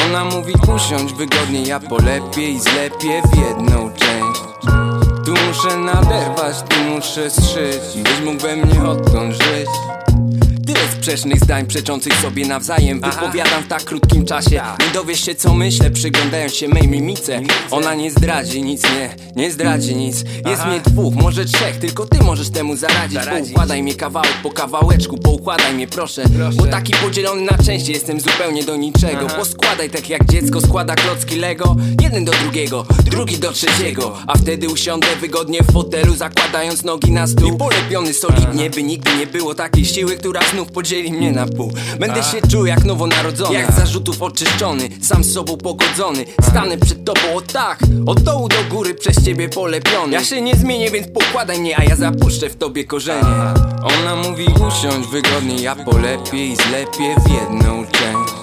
Ona mówi usiądź wygodnie, ja polepiej i zlepię w jedną część. Tu muszę naderwać, tu muszę strzyć. Byś mógł we mnie odtąd żyć sprzecznych zdań przeczących sobie nawzajem. Wypowiadam w tak krótkim czasie. Nie dowiesz się co myślę, przyglądając się mej mimice. Ona nie zdradzi nic, nie, nie zdradzi nic. Jest mnie dwóch, może trzech, tylko ty możesz temu zaradzić. Poukładaj mnie kawałek po kawałeczku, poukładaj mnie proszę. Bo taki podzielony na części jestem zupełnie do niczego. Poskładaj tak jak dziecko składa klocki Lego. Jeden do drugiego, drugi do trzeciego. A wtedy usiądę wygodnie w fotelu Zakładając nogi na stół. I polepiony solidnie, by nigdy nie było takiej siły, która znów podzieli podzieli mnie na pół. Będę się czuł jak nowonarodzony. Jak zarzutów oczyszczony, sam z sobą pogodzony. Stanę przed tobą o tak, od dołu do góry przez ciebie polepiony. Ja się nie zmienię, więc pokładaj mnie, a ja zapuszczę w tobie korzenie. Ona mówi usiądź wygodnie, ja polepiej i zlepię w jedną część.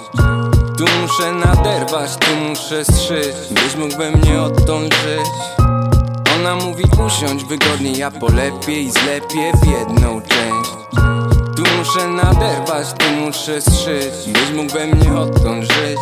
Tu muszę naderwać, tu muszę strzyć Byś mógł we mnie odtąd żyć. Ona mówi usiądź wygodnie, ja polepiej i zlepię w jedną część Tu muszę naderwać, tu muszę strzyć Byś mógł we mnie odtąd żyć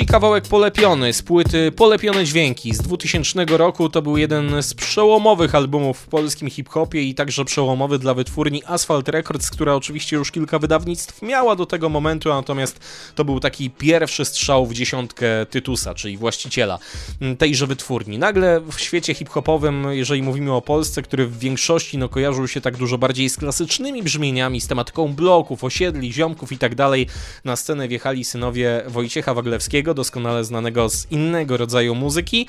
I kawałek polepiony z płyty Polepione Dźwięki z 2000 roku. To był jeden z przełomowych albumów w polskim hip-hopie i także przełomowy dla wytwórni Asphalt Records, która oczywiście już kilka wydawnictw miała do tego momentu, natomiast to był taki pierwszy strzał w dziesiątkę Tytusa, czyli właściciela tejże wytwórni. Nagle w świecie hip-hopowym, jeżeli mówimy o Polsce, który w większości no, kojarzył się tak dużo bardziej z klasycznymi brzmieniami, z tematyką bloków, osiedli, ziomków i tak dalej, na scenę wjechali synowie Wojciecha Waglewskiego, doskonale znanego z innego rodzaju muzyki.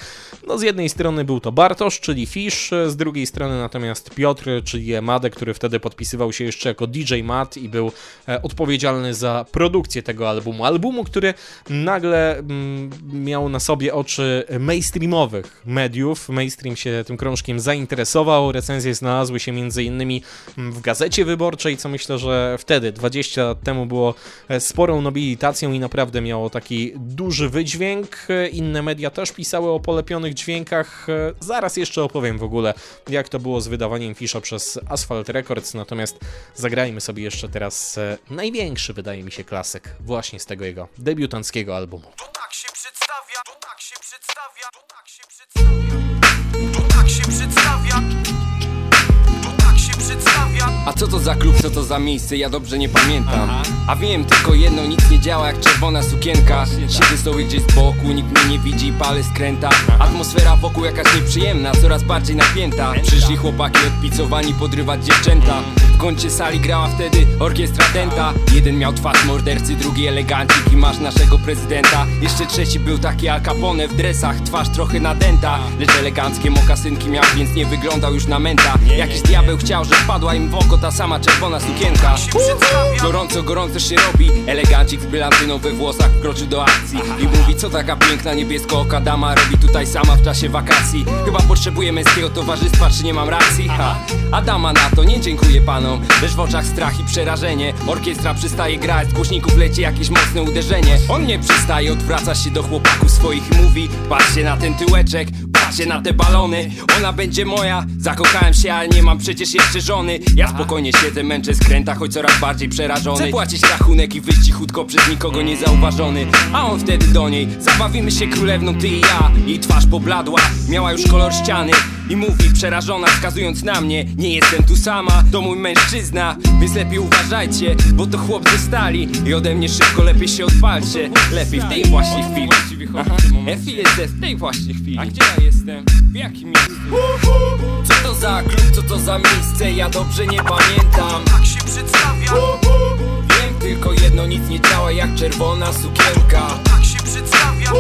No z jednej strony był to Bartosz, czyli Fish, z drugiej strony natomiast Piotr, czyli Emadę, który wtedy podpisywał się jeszcze jako DJ Matt i był e, odpowiedzialny za produkcję tego albumu. Albumu, który nagle mm, miał na sobie oczy mainstreamowych mediów. Mainstream się tym krążkiem zainteresował. Recenzje znalazły się między innymi w Gazecie Wyborczej, co myślę, że wtedy, 20 lat temu, było e, sporą nobilitacją i naprawdę miało taki duży wydźwięk. Inne media też pisały o polepionych dźwiękach. Zaraz jeszcze opowiem w ogóle, jak to było z wydawaniem Fisza przez Asphalt Records. Natomiast zagrajmy sobie jeszcze teraz e, największy, wydaje mi się, klasyk właśnie z tego jego debiutanckiego albumu. To tak się przedstawia, to tak się przedstawia, to tak się przedstawia, to tak się przedstawia. A co to za klub, co to za miejsce, ja dobrze nie pamiętam. A wiem tylko jedno, nic nie działa jak czerwona sukienka. Siedzę sobie gdzieś z boku, nikt mnie nie widzi palę skręta Atmosfera wokół jakaś nieprzyjemna, coraz bardziej napięta. Przyszli chłopaki odpicowani podrywać dziewczęta. W kącie sali grała wtedy orkiestra Denta. Jeden miał twarz mordercy, drugi elegancik i masz naszego prezydenta. Jeszcze trzeci był taki Al Capone w dresach, twarz trochę nadęta Lecz eleganckie mokasynki miał, więc nie wyglądał już na menta Jakiś diabeł chciał, że wpadła im w oko ta sama czerwona sukienka. Gorąco, gorąco się robi. Elegancik z brylantyną we włosach wkroczy do akcji. I mówi co taka piękna niebiesko-oka dama robi tutaj sama w czasie wakacji? Chyba potrzebuje męskiego towarzystwa, czy nie mam racji? Ha. A dama na to, nie dziękuję panom. Lecz w oczach strach i przerażenie. Orkiestra przestaje grać, z głośników leci jakieś mocne uderzenie. On nie przestaje, odwraca się do chłopaków swoich i mówi Patrzcie na ten tyłeczek, patrzcie na te balony. Ona będzie moja, zakochałem się, ale nie mam przecież jeszcze żony. Ja spokojnie siedzę, męczę skręta, choć coraz bardziej przerażony. Chcę płacić rachunek i wyjść chutko przez nikogo niezauważony. A on wtedy do niej, zabawimy się królewną ty i ja. Jej twarz pobladła, miała już kolor ściany i mówi przerażona, wskazując na mnie Nie jestem tu sama, to mój mężczyzna Więc lepiej uważajcie, bo to chłop ze stali I ode mnie szybko lepiej się odpalcie. Lepiej w tej właśnie chwili. Efi jest w tej właśnie chwili. A gdzie ja jestem? W jakim miejscu? Co to za klub, co to za miejsce? Ja dobrze nie pamiętam. Tak się przedstawia, Wiem tylko jedno, nic nie działa jak czerwona sukienka. Tak się przedstawia,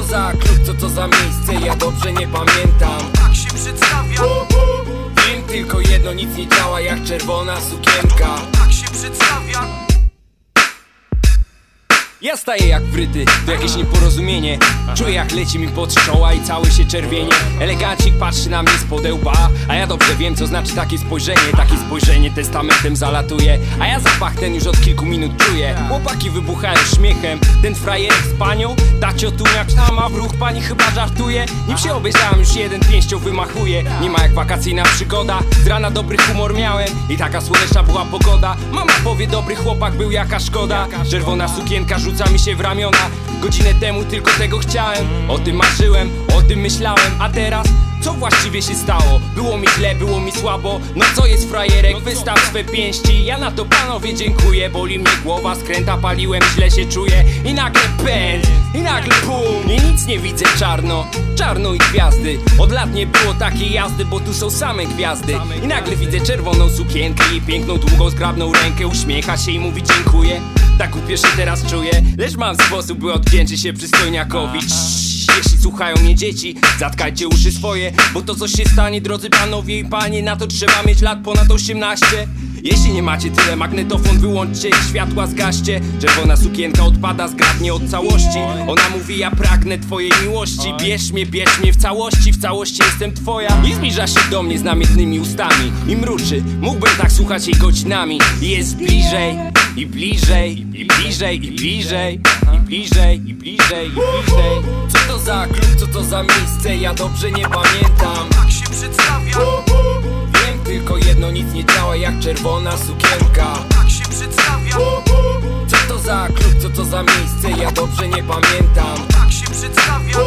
to za klub, co to za miejsce? Ja dobrze nie pamiętam tak się przedstawia, Wiem tylko jedno, nic nie działa jak czerwona sukienka tak się przedstawia. Ja staję jak wryty, to jakieś nieporozumienie. Czuję jak leci mi pod czoła i cały się czerwienie. Elegancik patrzy na mnie z podełba A ja dobrze wiem co znaczy takie spojrzenie. Takie spojrzenie testamentem zalatuje A ja zapach ten już od kilku minut czuję. Chłopaki wybuchają śmiechem Ten frajerek z panią, ta ciotunia sama w ruch pani chyba żartuje. Nim się obejrzałem już jeden pięścią wymachuje. Nie ma jak wakacyjna przygoda Z rana dobry humor miałem i taka słoneczna była pogoda. Mama powie dobry chłopak był jaka szkoda. Czerwona sukienka rzuca mi się w ramiona. Godzinę temu tylko tego chciałem. O tym marzyłem, o tym myślałem. A teraz Co właściwie się stało? Było mi źle, było mi słabo. No co jest frajerek? Wystaw swe pięści. Ja na to panowie dziękuję. Boli mnie głowa, skręta paliłem, źle się czuję. I nagle pęd, i nagle pum I nic nie widzę czarno, czarno i gwiazdy. Od lat nie było takiej jazdy, bo tu są same gwiazdy. I nagle widzę czerwoną sukienkę I piękną, długą, zgrabną rękę. Uśmiecha się i mówi dziękuję Tak głupio się teraz czuję Lecz mam sposób, by odwdzięczyć się przystojniakowi Cii. Jeśli słuchają mnie dzieci, zatkajcie uszy swoje Bo to co się stanie, drodzy panowie i panie Na to trzeba mieć lat ponad 18 jeśli nie macie tyle, magnetofon wyłączcie i światła zgaście. Czerwona sukienka odpada zgrabnie od całości. Ona mówi ja pragnę twojej miłości. Bierz mnie, bierz mnie w całości, w całości jestem twoja. I zbliża się do mnie z namiętnymi ustami I mruczy, mógłbym tak słuchać jej godzinami. I jest bliżej, i bliżej, i bliżej, i bliżej bliżej, i bliżej, i bliżej. Co to za klub, co to za miejsce, ja dobrze nie pamiętam. Tak się przedstawia, Wiem tylko jedno, nic nie działa jak czerwona sukienka. Tak się przedstawia, Co to za klub, co to za miejsce, ja dobrze nie pamiętam. Tak się przedstawia,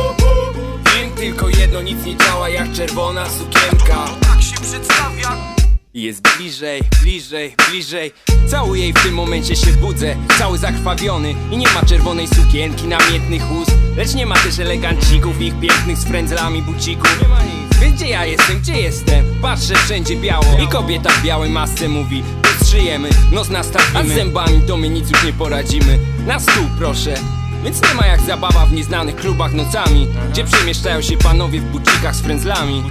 Wiem tylko jedno, nic nie działa jak czerwona sukienka. Tak się przedstawia. Jest bliżej, bliżej, bliżej. Całuję i w tym momencie się budzę Cały zakrwawiony. I nie ma czerwonej sukienki Namiętnych ust. Lecz nie ma też elegancików Ich pięknych z frędzlami bucików. Nie ma nic. Więc gdzie ja jestem, gdzie jestem? Patrzę wszędzie biało. I kobieta w białej masce mówi Strzyjemy, nos nastawimy. A z zębami to my nic już nie poradzimy. Na stół proszę. Więc nie ma jak zabawa w nieznanych klubach nocami Gdzie przemieszczają się panowie w bucikach z frędzlami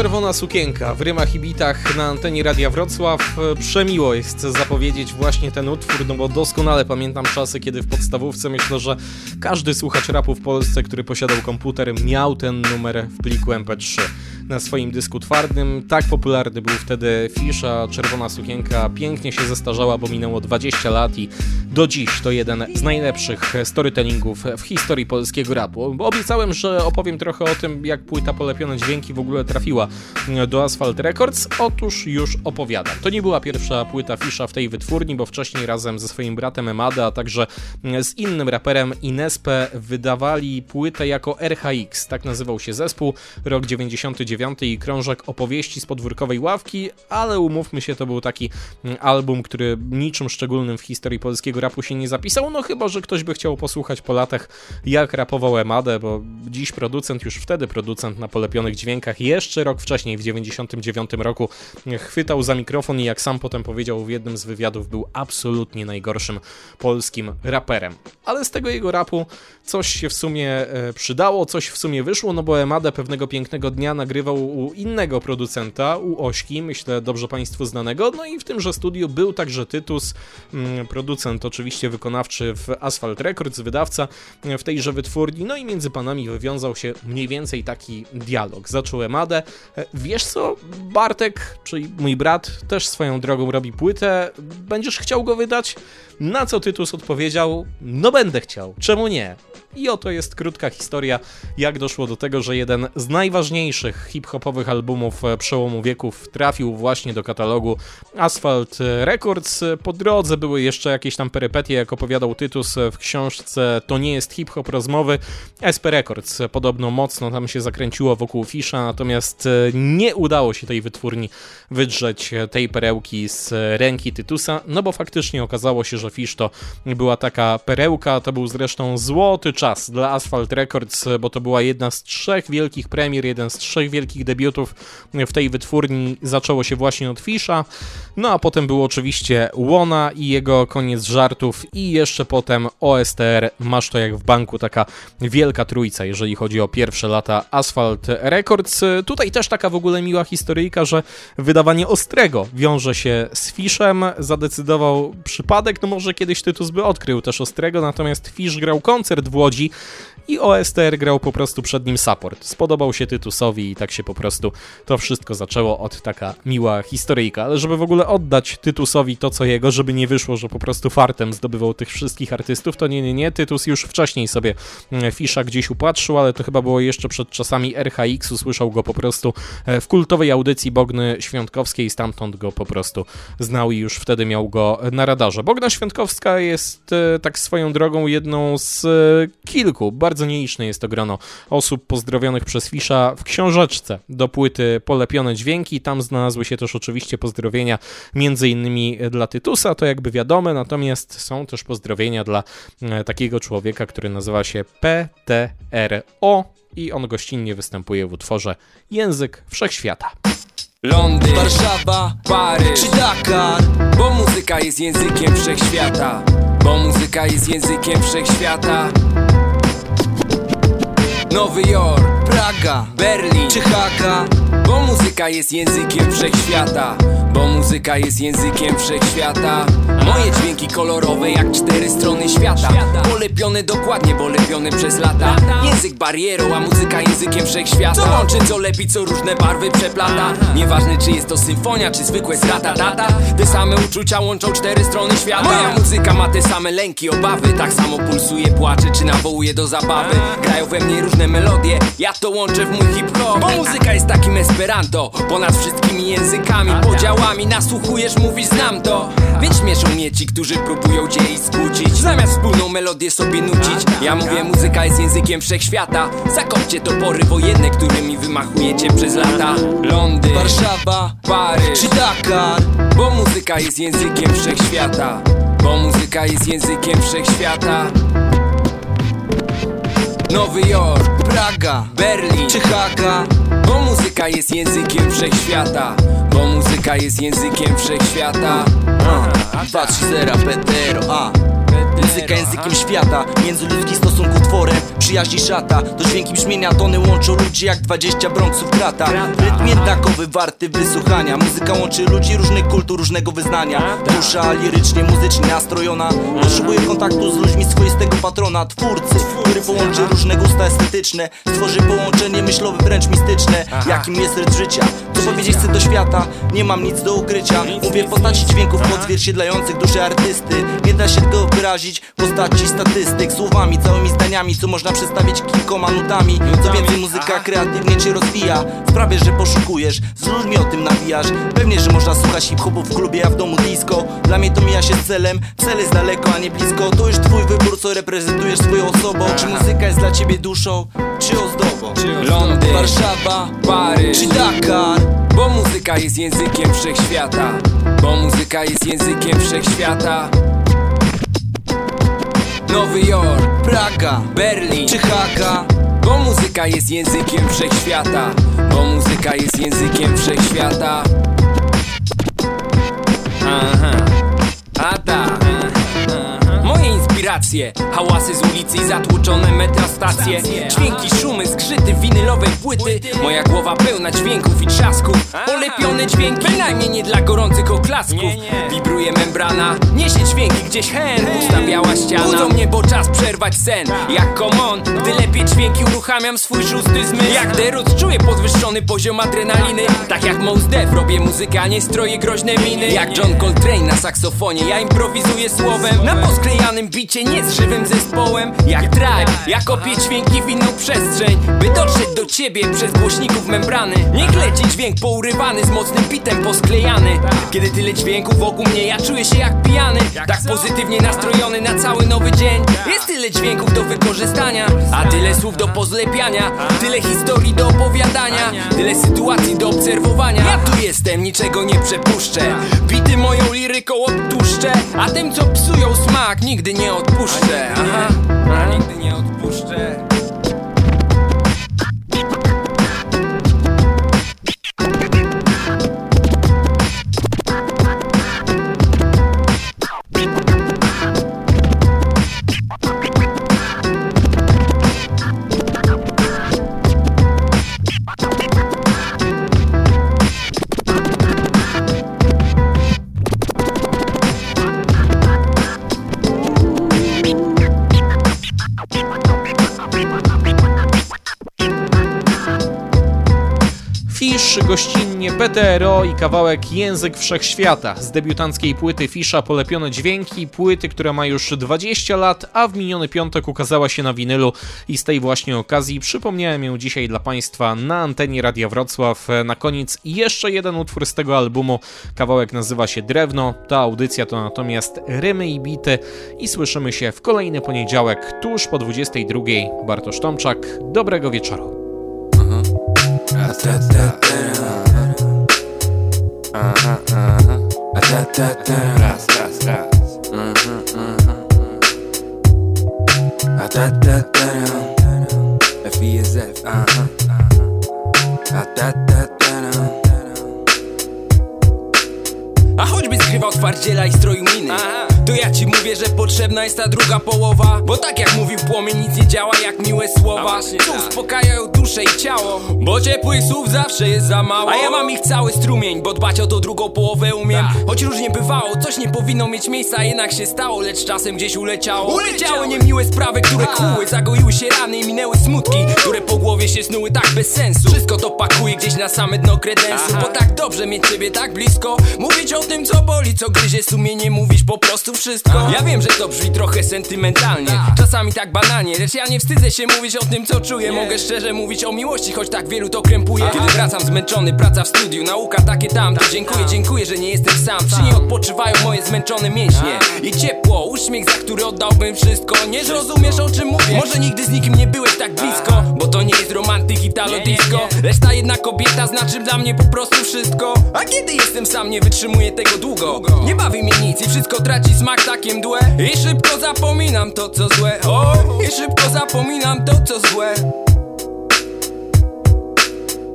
czerwona sukienka w rymach i bitach na antenie Radia Wrocław. Przemiło jest zapowiedzieć właśnie ten utwór, no bo doskonale pamiętam czasy, kiedy w podstawówce myślę, że każdy słuchacz rapu w Polsce, który posiadał komputer, miał ten numer w pliku MP3 na swoim dysku twardym. Tak popularny był wtedy Fish, a czerwona sukienka pięknie się zestarzała, bo minęło 20 lat i do dziś to jeden z najlepszych storytellingów w historii polskiego rapu. Obiecałem, że opowiem trochę o tym, jak płyta Polepione Dźwięki w ogóle trafiła do Asphalt Records. Otóż już opowiadam. To nie była pierwsza płyta Fisha w tej wytwórni, bo wcześniej razem ze swoim bratem Emade, a także z innym raperem Inespe wydawali płytę jako RHX. Tak nazywał się zespół. Rok 99 i krążek opowieści z podwórkowej ławki, ale umówmy się, to był taki album, który niczym szczególnym w historii polskiego rapu się nie zapisał, no chyba, że ktoś by chciał posłuchać po latach, jak rapował Emadę, bo dziś producent, już wtedy producent na polepionych dźwiękach, jeszcze rok wcześniej, w 99 roku, chwytał za mikrofon i jak sam potem powiedział w jednym z wywiadów, był absolutnie najgorszym polskim raperem. Ale z tego jego rapu coś się w sumie e, przydało, coś w sumie wyszło, no bo Emadę pewnego pięknego dnia nagrywał u innego producenta, u Ośki, myślę dobrze Państwu znanego, no i w tymże studiu był także Tytus, mm, producent oczywiście wykonawczy w Asphalt Records, wydawca w tejże wytwórni, no i między panami wywiązał się mniej więcej taki dialog. Zaczął Emadę, e, wiesz co, Bartek, czyli mój brat, też swoją drogą robi płytę, będziesz chciał go wydać? Na co Tytus odpowiedział, no będę chciał, czemu nie? I oto jest krótka historia, jak doszło do tego, że jeden z najważniejszych hip-hopowych albumów e, przełomu wieków trafił właśnie do katalogu Asphalt Records. Po drodze były jeszcze jakieś tam perypetie, jak opowiadał Tytus w książce To nie jest hip-hop rozmowy. SP Records podobno mocno tam się zakręciło wokół Fisza, natomiast e, nie udało się tej wytwórni wydrzeć tej perełki z ręki Tytusa, no bo faktycznie okazało się, że Fish to była taka perełka, to był zresztą złoty czas dla Asphalt Records, bo to była jedna z trzech wielkich premier, jeden z trzech wielkich debiutów w tej wytwórni. Zaczęło się właśnie od Fisha, no a potem był oczywiście Łona i jego koniec żartów i jeszcze potem OSTR, masz to jak w banku, taka wielka trójca, jeżeli chodzi o pierwsze lata Asphalt Records. Tutaj też taka w ogóle miła historyjka, że wydawanie Ostrego wiąże się z Fishem, zadecydował przypadek, no może kiedyś Tytus by odkrył też Ostrego, natomiast Fish grał koncert w Łodzi i OSTR grał po prostu przed nim support. Spodobał się Tytusowi i tak się po prostu to wszystko zaczęło od taka miła historyjka. Ale żeby w ogóle oddać Tytusowi to, co jego, żeby nie wyszło, że po prostu fartem zdobywał tych wszystkich artystów, to nie, nie, nie. Tytus już wcześniej sobie mm, Fisza gdzieś upatrzył, ale to chyba było jeszcze przed czasami RHX, usłyszał go po prostu e, w kultowej audycji Bogny Świątkowskiej, stamtąd go po prostu znał i już wtedy miał go na radarze. Bogna Świątkowska jest e, tak swoją drogą jedną z e, kilku, bardzo nieliczne jest to grono osób pozdrowionych przez Fisza w książeczce do płyty Polepione Dźwięki. Tam znalazły się też oczywiście pozdrowienia między innymi dla Tytusa, to jakby wiadome, natomiast są też pozdrowienia dla takiego człowieka, który nazywa się PTRO i on gościnnie występuje w utworze Język Wszechświata. Londyn, Warszawa, Paryż czy Dakar Bo muzyka jest językiem wszechświata Bo muzyka jest językiem wszechświata Nowy Jork, Praga, Berlin czy Haga Bo muzyka jest językiem wszechświata Bo muzyka jest językiem wszechświata. Moje dźwięki kolorowe jak cztery strony świata. Polepione dokładnie, bo lepione przez lata. Język barierą, a muzyka językiem wszechświata. Co łączy, co lepi, co różne barwy przeplata. Nieważne czy jest to symfonia, czy zwykłe strata tata. Te same uczucia łączą cztery strony świata. Moja muzyka ma te same lęki, obawy. Tak samo pulsuje, płacze, czy nawołuje do zabawy. Grają we mnie różne melodie, ja to łączę w mój hip-hop. Bo muzyka jest takim esperanto. Ponad wszystkimi językami, podziałami Nasłuchujesz, mówisz, znam to. Więc śmieszą mnie ci, którzy próbują dzieje skłócić. Zamiast wspólną melodię sobie nucić. Ja mówię, muzyka jest językiem wszechświata. Zakopcie topory wojenne, którymi wymachujecie przez lata. Londyn, Warszawa, Paryż czy Dakar? Bo muzyka jest językiem wszechświata. Bo muzyka jest językiem wszechświata. Nowy Jork, Praga, Berlin czy Haga? Bo muzyka jest językiem wszechświata Bo muzyka jest językiem wszechświata. Patrz zera, Petero, a. Muzyka językiem świata, międzyludzki stosunków tworem. Przyjaźni szata, to dźwięki brzmienia Tony łączą ludzi jak 20 bronksów krata Rytm jednakowy, warty wysłuchania. Muzyka łączy ludzi różnych kultur, różnego wyznania. Dusza lirycznie, muzycznie nastrojona. Potrzebuje kontaktu z ludźmi swoistego patrona. Twórcy, który połączy różne gusta estetyczne Stworzy połączenie myślowe, wręcz mistyczne. Jakim jest rytm życia, co powiedzieć chcę do świata? Nie mam nic do ukrycia. Mówię w postaci dźwięków odzwierciedlających duszę artysty. Nie da się tego wyrazić w postaci statystyk. Słowami, całymi zdaniami, co można przedstawić kilkoma nutami. Co więcej muzyka kreatywnie cię rozwija. Sprawia, że poszukujesz, z ludźmi o tym nawijasz. Pewnie, że można słuchać hip-hopu w klubie, a w domu disco. Dla mnie to mija się z celem, cel jest daleko, a nie blisko. To już twój wybór, co reprezentujesz swoją osobą Czy muzyka jest dla ciebie duszą, czy ozdobą Londyn, Warszawa, Paryż czy Dakar? Bo muzyka jest językiem wszechświata. Bo muzyka jest językiem wszechświata. Nowy Jork, Praga, Berlin czy Haga? Bo muzyka jest językiem wszechświata. Bo muzyka jest językiem wszechświata. Aha, a tak Inspiracje, hałasy z ulicy i zatłoczone metrostacje. Dźwięki, szumy, skrzyty, winylowej płyty. Moja głowa pełna dźwięków i trzasków Polepione dźwięki, bynajmniej nie dla gorących oklasków. Wibruje membrana, niesie dźwięki gdzieś hen. Pusta biała ściana. Budzą mnie, bo czas przerwać sen. Jak komon, gdy lepiej dźwięki uruchamiam swój szósty zmysł. Jak Derut czuję podwyższony poziom adrenaliny. Tak jak Mos Def robię muzykę, a nie stroję groźne miny. Jak John Coltrane na saksofonie, ja improwizuję słowem. Na posklejanym bicie, nie z żywym zespołem Jak Tribe, ja kopię dźwięki w inną przestrzeń. By dotrzeć do ciebie przez głośników membrany. Niech leci dźwięk pourywany z mocnym bitem posklejany. Kiedy tyle dźwięków wokół mnie, ja czuję się jak pijany. Tak pozytywnie nastrojony na cały nowy dzień. Jest tyle dźwięków do wykorzystania A tyle słów do pozlepiania. Tyle historii do opowiadania Tyle sytuacji do obserwowania. Ja tu jestem, niczego nie przepuszczę. Bity moją liryką odtuszczę A tym co psują smak nigdy nie odpuszczę. Aha, nigdy nie odpuszczę już gościnnie PTRO i kawałek Język Wszechświata z debiutanckiej płyty Fisza polepione dźwięki, płyty, która ma już 20 lat, a w miniony piątek ukazała się na winylu i z tej właśnie okazji przypomniałem ją dzisiaj dla Państwa na antenie Radia Wrocław. Na koniec jeszcze jeden utwór z tego albumu, kawałek nazywa się Drewno, ta audycja to natomiast Rymy i Bity i słyszymy się w kolejny poniedziałek tuż po 22. Bartosz Tomczak, dobrego wieczoru. A ta, ta, ta. F I S F. A ta, ta, ta. A choćby skrywał twardziela i stroju miny To ja ci mówię, że potrzebna jest ta druga połowa Bo tak mówił płomień, nic nie działa jak miłe słowa. Co uspokajają duszę i ciało. Bo ciepłych słów zawsze jest za mało. A ja mam ich cały strumień, bo dbać o tą drugą połowę umiem. Choć różnie bywało, coś nie powinno mieć miejsca Jednak się stało, lecz czasem gdzieś uleciało. Uleciały niemiłe sprawy, które kłuły Zagoiły się rany i minęły smutki Które po głowie się snuły tak bez sensu. Wszystko to pakuje gdzieś na same dno kredensu Bo tak dobrze mieć ciebie tak blisko. Mówić o tym co boli, co gryzie sumienie Mówisz po prostu wszystko. Ja wiem, że to brzmi trochę sentymentalnie. Czasami tak banalnie, lecz ja nie wstydzę się mówić o tym co czuję. Mogę szczerze mówić o miłości, choć tak wielu to krępuje. Kiedy wracam zmęczony, praca w studiu, nauka takie tam. To dziękuję, dziękuję, że nie jestem sam. Przy niej odpoczywają moje zmęczone mięśnie. I ciepło, uśmiech, za który oddałbym wszystko. Nie zrozumiesz o czym mówię. Może nigdy z nikim nie byłeś tak blisko Bo to nie jest romantyk i talo disco Lecz ta jedna kobieta znaczy dla mnie po prostu wszystko. A kiedy jestem sam, nie wytrzymuję tego długo. Nie bawi mnie nic i wszystko traci smak takie mdłe I szybko zapominam to co złe. O, i szybko zapominam to co złe.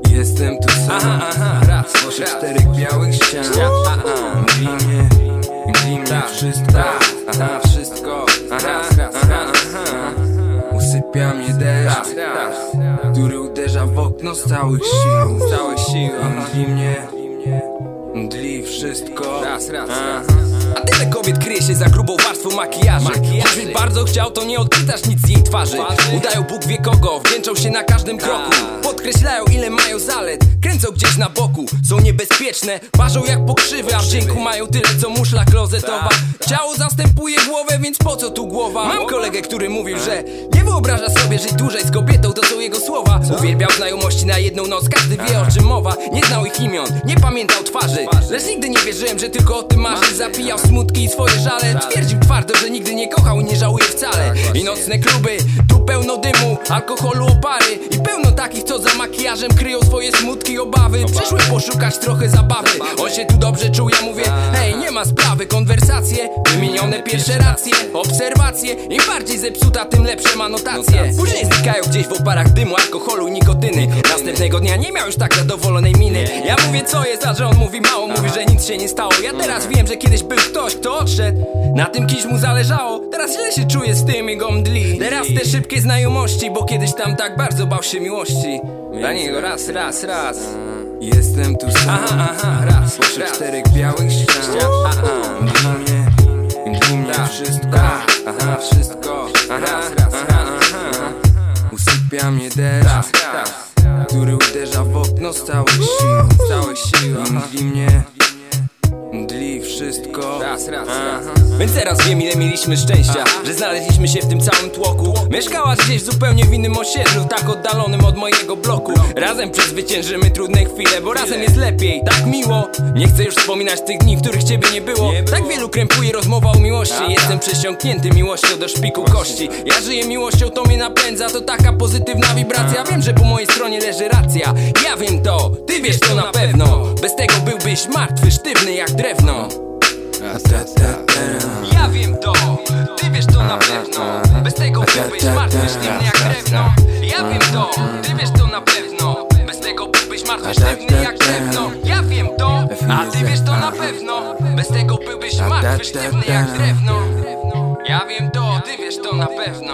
Jestem tu sam. Aha, aha, raz, Pośród czterech białych ścian. Mnie, mgli mnie wszystko. Aha, wszystko. Raz, raz, raz. Usypia mnie deszcz Który uderza w okno z całych sił. Z całych sił mnie Mdli wszystko. Raz, raz, raz tyle kobiet kryje się za grubą warstwą makijażu Choćby bardzo chciał, to nie odczytasz nic z jej twarzy. Udają Bóg wie kogo, wdzięczą się na każdym kroku. Podkreślają ile mają zalet, kręcą gdzieś na boku Są niebezpieczne, ważą jak pokrzywy A w dzięku mają tyle co muszla klozetowa. Ciało zastępuje głowę, więc po co tu głowa? Mam kolegę, który mówił, że nie wyobraża sobie żyć dłużej z kobietą To są jego słowa. Uwielbiał znajomości na jedną noc, każdy wie o czym mowa. Nie znał ich imion, nie pamiętał twarzy. Lecz nigdy nie wierzyłem, że tylko o tym marzy. Zapijał smutki i swoje żale. Twierdził twardo, że nigdy nie kochał i nie żałuje wcale. I nocne kluby, tu pełno dymu, alkoholu, opary. I pełno takich, co za makijażem kryją swoje smutki i obawy. Przyszły poszukać trochę zabawy. On się tu dobrze czuł, ja mówię Hej, nie ma sprawy, konwersacje Wymienione pierwsze racje, obserwacje. Im bardziej zepsuta, tym lepsze ma notacje. Później znikają gdzieś w oparach dymu, alkoholu, nikotyny. Następnego dnia nie miał już tak zadowolonej miny. Ja mówię co jest, a że on mówi mało. Mówi, że nic się nie stało. Ja teraz wiem, że kiedyś był ktoś, kto odszedł Na tym kimś mu zależało. Teraz źle się czuję z tym jego mdli. Teraz te szybkie znajomości Bo kiedyś tam tak bardzo bał się miłości. Dla niego raz, raz, raz. Jestem tu sam. Aha, aha, raz, Pośród czterech białych ścian. Mdli mnie, mdli mnie wszystko. Aha, wszystko. Raz, raz, raz. Usypia mnie deszcz Który uderza w okno z całych raz, raz. Więc teraz wiem ile mieliśmy szczęścia Że znaleźliśmy się w tym całym tłoku. Mieszkałaś gdzieś zupełnie w innym osiedlu Tak oddalonym od mojego bloku. Razem przezwyciężymy trudne chwile Bo razem jest lepiej, tak miło. Nie chcę już wspominać tych dni, w których ciebie nie było. Tak wielu krępuje rozmowa o miłości. Jestem przesiąknięty miłością do szpiku kości. Ja żyję miłością, to mnie napędza. To taka pozytywna wibracja. Wiem, że po mojej stronie leży racja. Ja wiem to, ty wiesz to na pewno. Bez tego byłbyś martwy, sztywny jak drewno ja wiem to, ty wiesz to na pewno. Bez tego byłbyś martwy, sztywny jak drewno. Ja wiem to, ty wiesz to na pewno. Bez tego byłbyś martwy, sztywny jak drewno. Ja wiem to, a ty wiesz to na pewno. Bez tego byłbyś martwy, sztywny jak drewno. Ja wiem to, ty wiesz to na pewno